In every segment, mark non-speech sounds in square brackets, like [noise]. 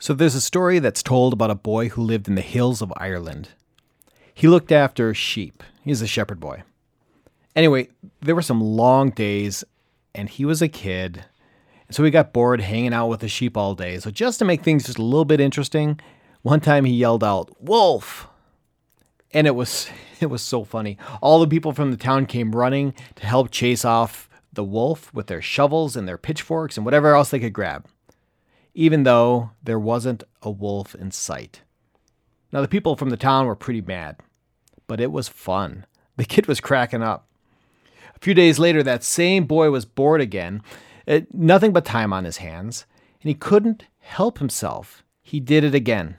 So there's a story that's told about a boy who lived in the hills of Ireland. He looked after sheep. He's a shepherd boy. Anyway, there were some long days, and he was a kid. So he got bored hanging out with the sheep all day. So just to make things just a little bit interesting, one time he yelled out, "Wolf!" And it was [laughs] it was so funny. All the people from the town came running to help chase off the wolf with their shovels and their pitchforks and whatever else they could grab even though there wasn't a wolf in sight. Now, the people from the town were pretty mad, but it was fun. The kid was cracking up. A few days later, that same boy was bored again, uh, nothing but time on his hands, and he couldn't help himself. He did it again.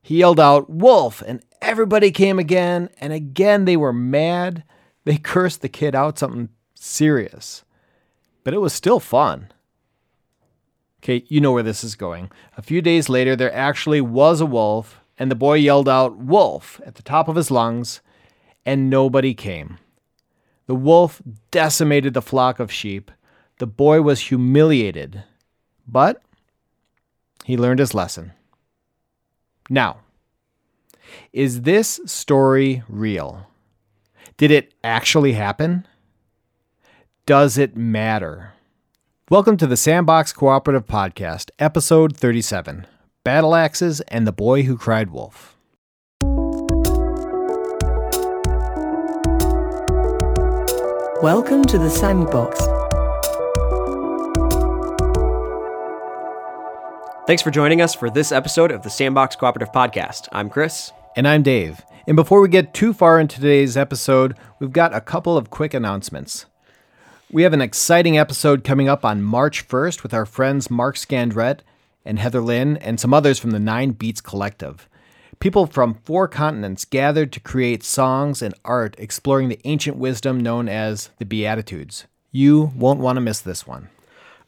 He yelled out, Wolf! And everybody came again, and again they were mad. They [laughs] cursed the kid out something serious. But it was still fun. Okay, you know where this is going. A few days later, there actually was a wolf, and the boy yelled out, Wolf, at the top of his lungs, and nobody came. The wolf decimated the flock of sheep. The boy was humiliated, but he learned his lesson. Now, is this story real? Did it actually happen? Does it matter? Welcome to the Sandbox Cooperative Podcast, episode 37 Battle Axes and the Boy Who Cried Wolf. Welcome to the Sandbox. Thanks for joining us for this episode of the Sandbox Cooperative Podcast. I'm Chris. And I'm Dave. And before we get too far into today's episode, we've got a couple of quick announcements. We have an exciting episode coming up on March 1st with our friends Mark Scandrette and Heather Lynn and some others from the Nine Beats Collective. People from four continents gathered to create songs and art exploring the ancient wisdom known as the Beatitudes. You won't want to miss this one.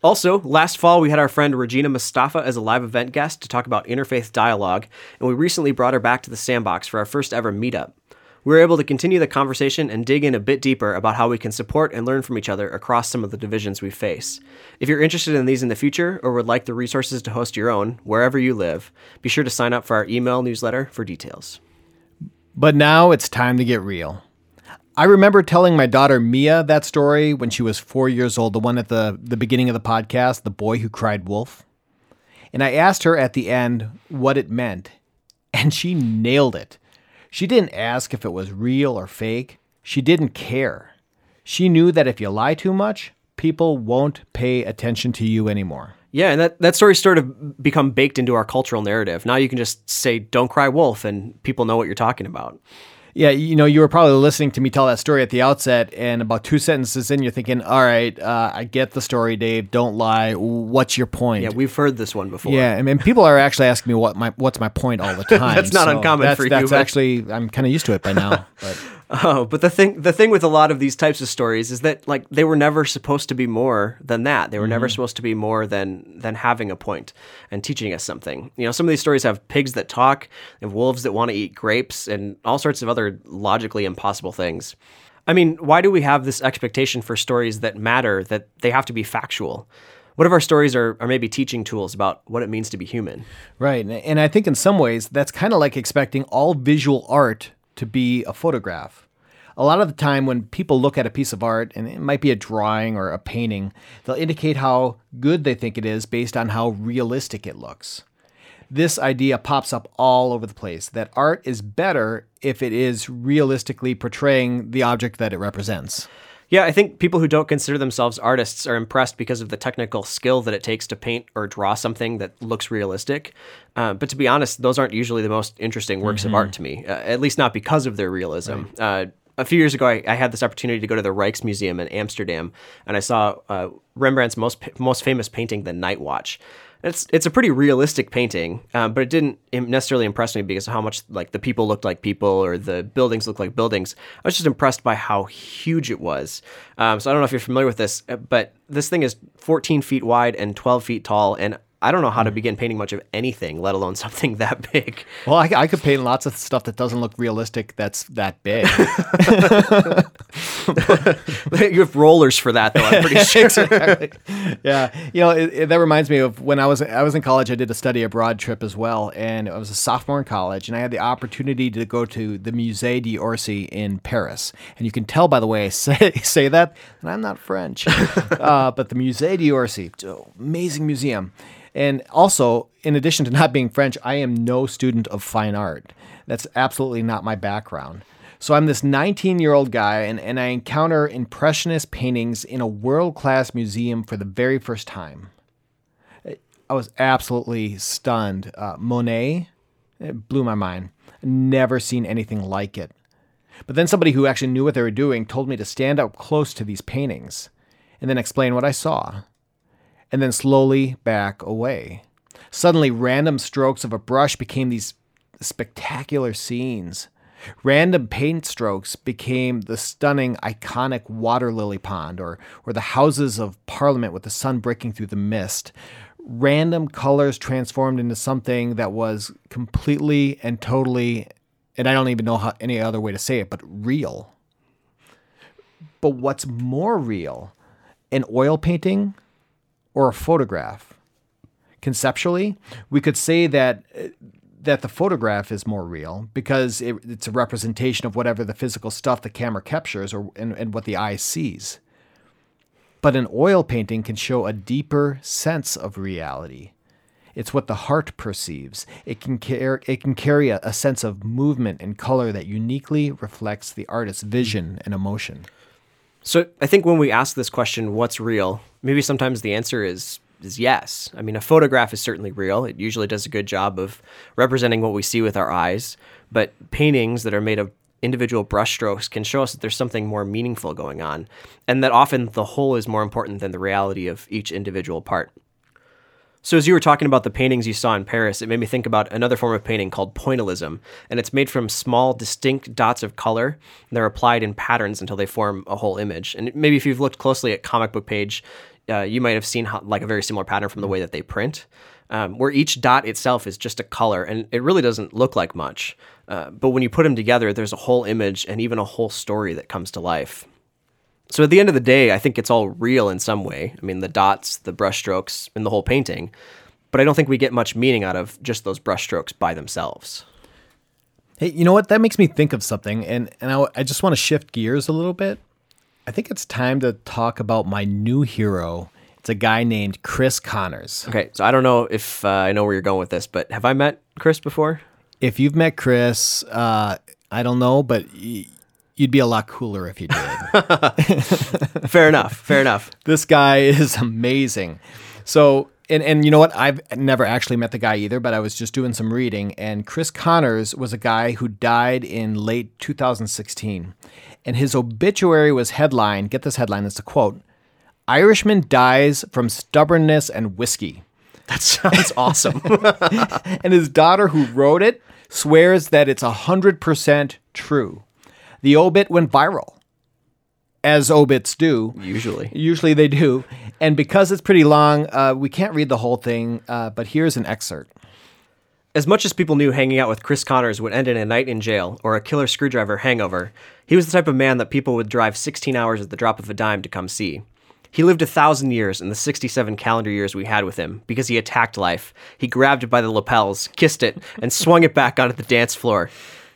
Also, last fall we had our friend Regina Mustafa as a live event guest to talk about interfaith dialogue, and we recently brought her back to the sandbox for our first ever meetup we were able to continue the conversation and dig in a bit deeper about how we can support and learn from each other across some of the divisions we face. If you're interested in these in the future or would like the resources to host your own, wherever you live, be sure to sign up for our email newsletter for details. But now it's time to get real. I remember telling my daughter Mia that story when she was four years old, the one at the, the beginning of the podcast, The Boy Who Cried Wolf. And I asked her at the end what it meant, and she nailed it. She didn't ask if it was real or fake. She didn't care. She knew that if you lie too much, people won't pay attention to you anymore. Yeah, and that, that story sort of become baked into our cultural narrative. Now you can just say, don't cry wolf, and people know what you're talking about. Yeah, you know, you were probably listening to me tell that story at the outset, and about two sentences in, you're thinking, "All right, uh, I get the story, Dave. Don't lie. What's your point?" Yeah, we've heard this one before. Yeah, I mean, people are actually asking me what my what's my point all the [laughs] time. that's not so uncommon that's, for you. That's actually I'm kind of used to it by now. But. [laughs] Oh, but the thing the thing with a lot of these types of stories is that like they were never supposed to be more than that. They were mm-hmm. never supposed to be more than than having a point and teaching us something. You know, some of these stories have pigs that talk, and wolves that want to eat grapes, and all sorts of other logically impossible things. I mean, why do we have this expectation for stories that matter that they have to be factual? What if our stories are, are maybe teaching tools about what it means to be human? Right. And I think in some ways that's kind of like expecting all visual art to be a photograph. A lot of the time, when people look at a piece of art, and it might be a drawing or a painting, they'll indicate how good they think it is based on how realistic it looks. This idea pops up all over the place that art is better if it is realistically portraying the object that it represents. Yeah, I think people who don't consider themselves artists are impressed because of the technical skill that it takes to paint or draw something that looks realistic. Uh, but to be honest, those aren't usually the most interesting works mm-hmm. of art to me, uh, at least not because of their realism. Right. Uh, a few years ago, I, I, had this opportunity to go to the Rijksmuseum in Amsterdam, and I saw uh, Rembrandt's most most famous painting, The Night Watch. It's it's a pretty realistic painting, um, but it didn't necessarily impress me because of how much like the people looked like people or the buildings looked like buildings. I was just impressed by how huge it was. Um, so I don't know if you're familiar with this, uh, but this thing is 14 feet wide and 12 feet tall, and I don't know how to begin painting much of anything, let alone [laughs] something that big. Well, I, I could paint lots of stuff that doesn't look realistic. That's that big. [laughs] [laughs] you have rollers for that, though. I'm pretty sure. exactly. Yeah, you know it, it- that reminds me of when I was I was in college. I did a study abroad trip as well, and I was a sophomore in college, and I had the opportunity to go to the Musée d'Orsay in Paris. And you can tell by the way I say say that, and I'm not French, uh, but the Musée d'Orsay, amazing museum. And also, in addition to not being French, I am no student of fine art. That's absolutely not my background. So I'm this 19 year old guy, and, and I encounter Impressionist paintings in a world class museum for the very first time. I was absolutely stunned. Uh, Monet, it blew my mind. Never seen anything like it. But then somebody who actually knew what they were doing told me to stand up close to these paintings and then explain what I saw, and then slowly back away. Suddenly, random strokes of a brush became these spectacular scenes. Random paint strokes became the stunning, iconic water lily pond or, or the houses of parliament with the sun breaking through the mist. Random colors transformed into something that was completely and totally, and I don't even know how, any other way to say it, but real. But what's more real, an oil painting or a photograph? Conceptually, we could say that uh, that the photograph is more real because it, it's a representation of whatever the physical stuff the camera captures or and, and what the eye sees. But an oil painting can show a deeper sense of reality. It's what the heart perceives. It can, car- it can carry a, a sense of movement and color that uniquely reflects the artist's vision and emotion. So I think when we ask this question, what's real? Maybe sometimes the answer is is yes. I mean, a photograph is certainly real. It usually does a good job of representing what we see with our eyes. But paintings that are made of individual brushstrokes can show us that there's something more meaningful going on, and that often the whole is more important than the reality of each individual part. So, as you were talking about the paintings you saw in Paris, it made me think about another form of painting called pointillism. And it's made from small, distinct dots of color. And they're applied in patterns until they form a whole image. And maybe if you've looked closely at comic book page, uh, you might have seen how, like a very similar pattern from the way that they print, um, where each dot itself is just a color. And it really doesn't look like much. Uh, but when you put them together, there's a whole image and even a whole story that comes to life. So at the end of the day, I think it's all real in some way. I mean, the dots, the brushstrokes, and the whole painting. But I don't think we get much meaning out of just those brushstrokes by themselves. Hey, you know what? That makes me think of something, and and I, I just want to shift gears a little bit. I think it's time to talk about my new hero. It's a guy named Chris Connors. Okay, so I don't know if uh, I know where you're going with this, but have I met Chris before? If you've met Chris, uh, I don't know, but y- you'd be a lot cooler if you did. [laughs] fair enough. Fair enough. this guy [laughs] is amazing. So, and, and you know what? I've never actually met the guy either, but I was just doing some reading, and Chris Connors was a guy who died in late 2016. And his obituary was headline get this headline, it's a quote Irishman dies from stubbornness and whiskey. That sounds awesome. [laughs] and his daughter, who wrote it, swears that it's 100% true. The obit went viral, as obits do. Usually. Usually they do. And because it's pretty long, uh, we can't read the whole thing, uh, but here's an excerpt. As much as people knew hanging out with Chris Connors would end in a night in jail or a killer screwdriver hangover, he was the type of man that people would drive 16 hours at the drop of a dime to come see. He lived a thousand years in the 67 calendar years we had with him because he attacked life. He grabbed it by the lapels, kissed it, and swung it back onto the dance floor.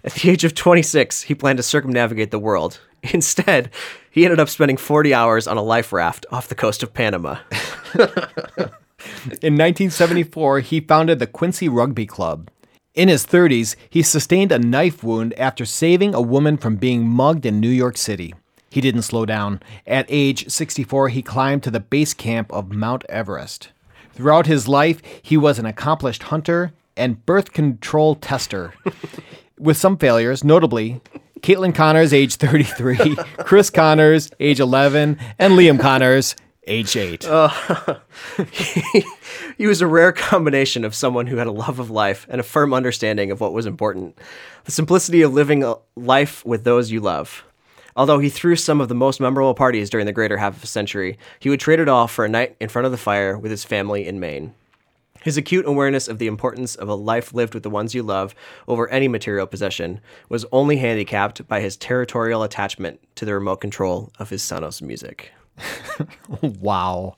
At the age of 26, he planned to circumnavigate the world. [laughs] Instead, he ended up spending 40 hours on a life raft off the coast of Panama. [laughs] In 1974, he founded the Quincy Rugby Club. In his 30s, he sustained a knife wound after saving a woman from being mugged in New York City. He didn't slow down. At age 64, he climbed to the base camp of Mount Everest. Throughout his life, he was an accomplished hunter and birth control tester. With some failures, notably Caitlin Connors, age 33, [laughs] Chris Connors, age 11, and Liam Connors, age 8. [laughs] he was a rare combination of someone who had a love of life and a firm understanding of what was important the simplicity of living a life with those you love. Although he threw some of the most memorable parties during the greater half of a century, he would trade it all for a night in front of the fire with his family in Maine. His acute awareness of the importance of a life lived with the ones you love over any material possession was only handicapped by his territorial attachment to the remote control of his Sonos music. [laughs] Wow.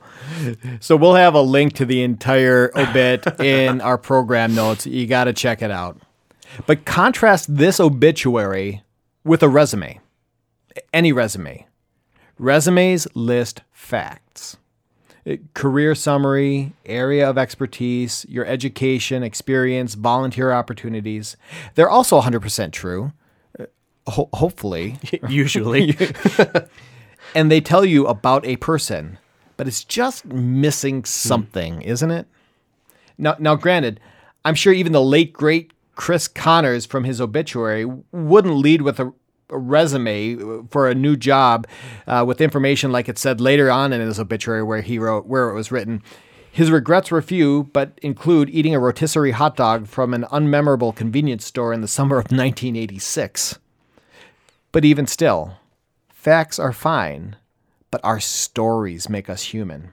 So we'll have a link to the entire obit [laughs] in our program notes. You got to check it out. But contrast this obituary with a resume. Any resume. Resumes list facts. Career summary, area of expertise, your education, experience, volunteer opportunities. They're also 100% true. Uh, ho- hopefully. [laughs] Usually. [laughs] and they tell you about a person, but it's just missing something, isn't it? Now, now, granted, I'm sure even the late great Chris Connors from his obituary wouldn't lead with a resume for a new job uh, with information like it said later on in his obituary, where he wrote where it was written. His regrets were few, but include eating a rotisserie hot dog from an unmemorable convenience store in the summer of 1986. But even still, Facts are fine, but our stories make us human.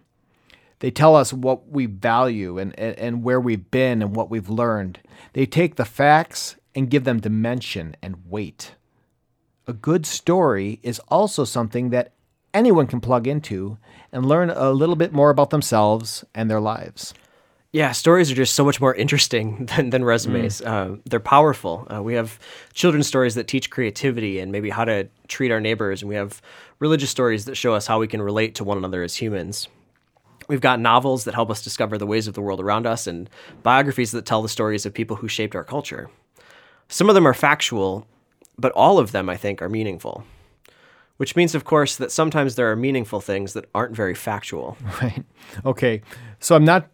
They tell us what we value and, and, and, where we've been and what we've learned. They take the facts and give them dimension and weight. A good story is also something that anyone can plug into and learn a little bit more about themselves and their lives. Yeah, stories are just so much more interesting [laughs] than, than resumes. Mm. Uh, they're powerful. Uh, we have children's stories that teach creativity and maybe how to treat our neighbors, and we have religious stories that show us how we can relate to one another as humans. We've got novels that help us discover the ways of the world around us, and biographies that tell the stories of people who shaped our culture. Some of them are factual, but all of them, I think, are meaningful. Which means, of course, that sometimes there are meaningful things that aren't very factual. [laughs] Right. Okay. So I'm not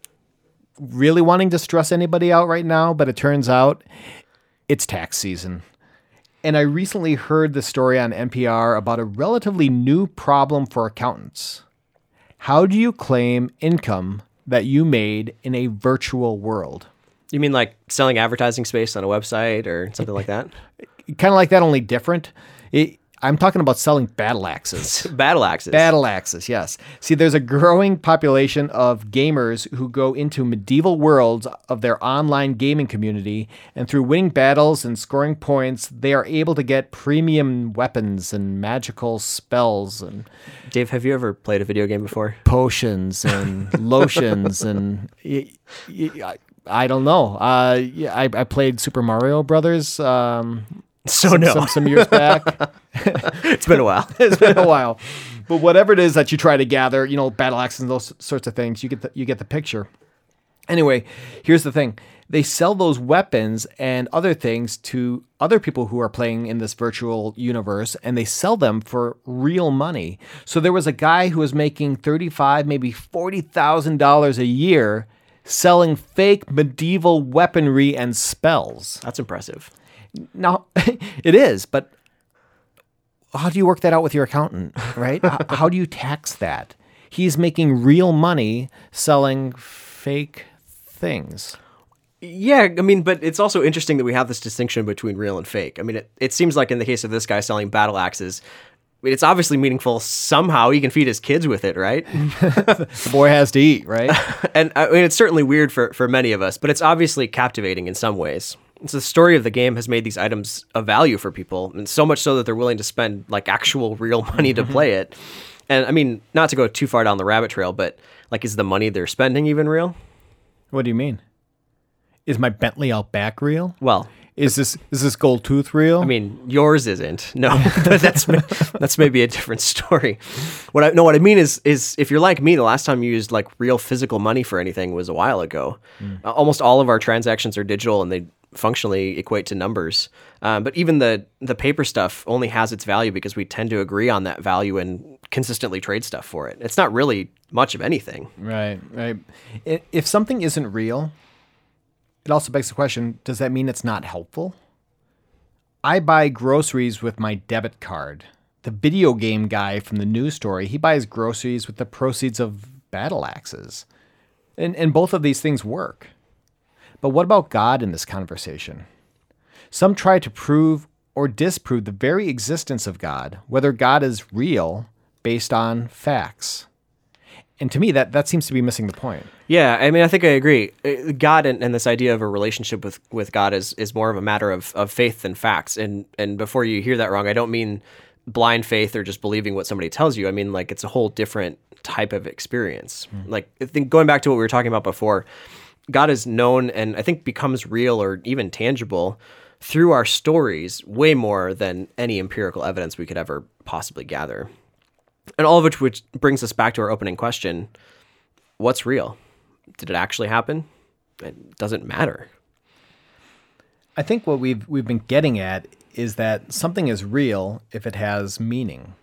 really wanting to stress anybody out right now, but it turns out it's tax season. And I recently heard the story on NPR about a relatively new problem for accountants. How do you claim income that you made in a virtual world? You mean like selling advertising space on a website or something like that? [laughs] kind of like that, only different. It, I'm talking about selling battle axes. [laughs] battle axes. Battle axes, yes. See, there's a growing population of gamers who go into medieval worlds of their online gaming community, and through winning battles and scoring points, they are able to get premium weapons and magical spells and Dave, have you ever played a video game before? Potions and [laughs] lotions and I don't know. Uh, yeah, I, I played Super Mario Brothers. Um, so some, no, some, some years back. [laughs] it's been a while. [laughs] it's been a while. But whatever it is that you try to gather, you know, battle axes and those sorts of things, you get the, you get the picture. Anyway, here's the thing. They sell those weapons and other things to other people who are playing in this virtual universe and they sell them for real money. So there was a guy who was making 35, maybe $40,000 a year selling fake medieval weaponry and spells. That's impressive. Now, [laughs] it is, but how do you work that out with your accountant, right? [laughs] how do you tax that? He's making real money selling fake things. Yeah, I mean, but it's also interesting that we have this distinction between real and fake. I mean, it, it seems like in the case of this guy selling battle axes, it's obviously meaningful somehow. He can feed his kids with it, right? [laughs] the boy has to eat, right? and I mean, it's certainly weird for, for many of us, but it's obviously captivating in some ways. So the story of the game has made these items of value for people, and so much so that they're willing to spend like actual real [laughs] money to play it. And I mean, not to go too far down the rabbit trail, but like, is the money they're spending even real? What do you mean? Is my Bentley Outback real? Well, is this is this gold tooth real? I mean, yours isn't. No, [laughs] [laughs] that's that's maybe a different story. What I no, what I mean is is if you're like me, the last time you used like real physical money for anything was a while ago. Mm. Uh, almost all of our transactions are digital, and they functionally equate to numbers. Um, but even the the paper stuff only has its value because we tend to agree on that value and consistently trade stuff for it. It's not really much of anything. Right, right. If something isn't real, it also begs the question does that mean it's not helpful? I buy groceries with my debit card. The video game guy from the news story, he buys groceries with the proceeds of battle axes. And, and both of these things work. But what about God in this conversation? Some try to prove or disprove the very existence of God, whether God is real based on facts. And to me, that, that seems to be missing the point. Yeah, I mean, I think I agree. Uh, God and, and this idea of a relationship with, with God is, is more of a matter of, of faith than facts. And and before you hear that wrong, I don't mean blind faith or just believing what somebody tells you. I mean, like it's a whole different type of experience. Like I think going back to what we were talking about before, God is known and I think becomes real or even tangible through our stories way more than any empirical evidence we could ever possibly gather. And all of which which brings us back to our opening question: What's real? Did it actually happen? It doesn't matter. I think what we've we've been getting at is that something is real if it has meaning,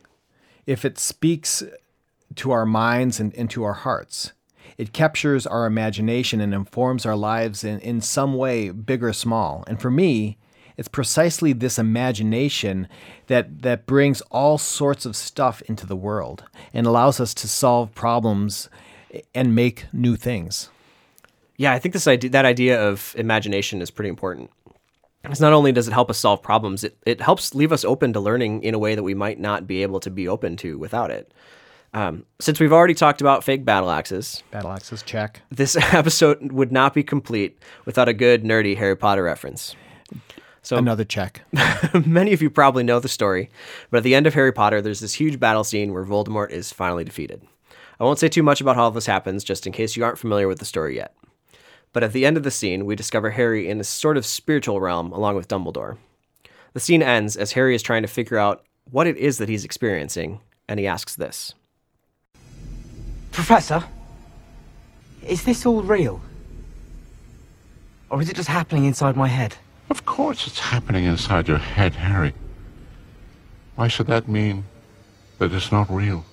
if it speaks to our minds and into our hearts. It captures our imagination and informs our lives in, in some way, big or small. And for me, it's precisely this imagination that, that brings all sorts of stuff into the world and allows us to solve problems and make new things. Yeah, I think this idea, that idea of imagination is pretty important. Because not only does it help us solve problems, it, it helps leave us open to learning in a way that we might not be able to be open to without it. Um, since we've already talked about fake battle axes, battle axes check. This [laughs] episode would not be complete without a good nerdy Harry Potter reference. So another check. [laughs] many of you probably know the story, but at the end of Harry Potter, there's this huge battle scene where Voldemort is finally defeated. I won't say too much about how all this happens, just in case you aren't familiar with the story yet. But at the end of the scene, we discover Harry in a sort of spiritual realm along with Dumbledore. The scene ends as Harry is trying to figure out what it is that he's experiencing, and he asks this Professor, is this all real? Or is it just happening inside my head? Of course it's happening inside your head, Harry. Why should that mean that it's not real?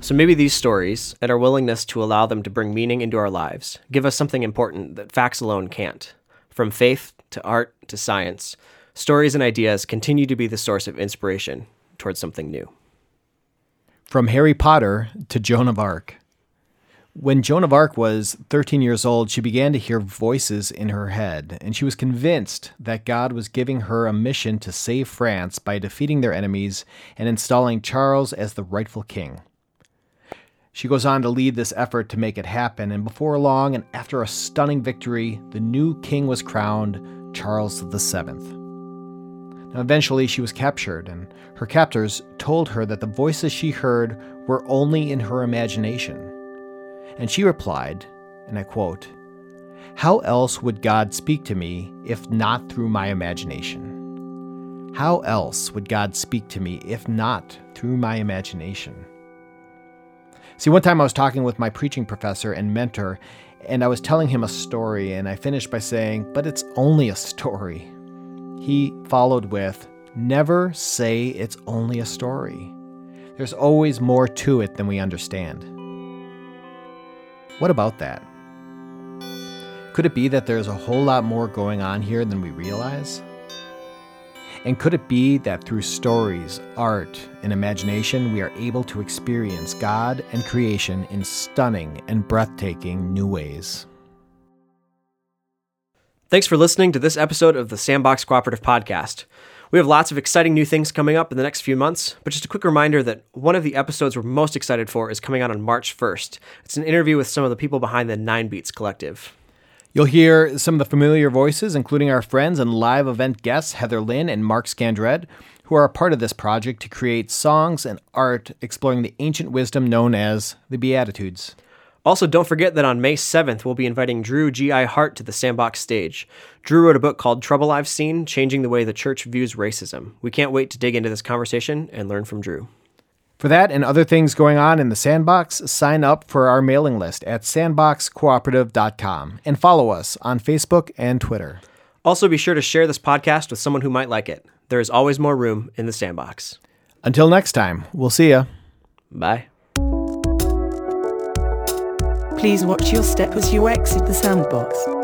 So maybe these stories, and our willingness to allow them to bring meaning into our lives, give us something important that facts alone can't. From faith to art to science, stories and ideas continue to be the source of inspiration towards something new. From Harry Potter to Joan of Arc. When Joan of Arc was 13 years old, she began to hear voices in her head, and she was convinced that God was giving her a mission to save France by defeating their enemies and installing Charles as the rightful king. She goes on to lead this effort to make it happen, and before long, and after a stunning victory, the new king was crowned Charles VII. Now, eventually, she was captured, and her captors told her that the voices she heard were only in her imagination. And she replied, and I quote, How else would God speak to me if not through my imagination? How else would God speak to me if not through my imagination? See, one time I was talking with my preaching professor and mentor, and I was telling him a story, and I finished by saying, But it's only a story. He followed with, Never say it's only a story. There's always more to it than we understand. What about that? Could it be that there's a whole lot more going on here than we realize? And could it be that through stories, art, and imagination, we are able to experience God and creation in stunning and breathtaking new ways? Thanks for listening to this episode of the Sandbox Cooperative Podcast. We have lots of exciting new things coming up in the next few months, but just a quick reminder that one of the episodes we're most excited for is coming out on March 1st. It's an interview with some of the people behind the Nine Beats Collective. You'll hear some of the familiar voices, including our friends and live event guests Heather Lynn and Mark Scandrette, who are a part of this project to create songs and art exploring the ancient wisdom known as the Beatitudes. Also, don't forget that on May 7th, we'll be inviting Drew G.I. Hart to the Sandbox stage. Drew wrote a book called Trouble I've Seen Changing the Way the Church Views Racism. We can't wait to dig into this conversation and learn from Drew. For that and other things going on in the Sandbox, sign up for our mailing list at sandboxcooperative.com and follow us on Facebook and Twitter. Also, be sure to share this podcast with someone who might like it. There is always more room in the Sandbox. Until next time, we'll see you. Bye. Please watch your step as you exit the sandbox.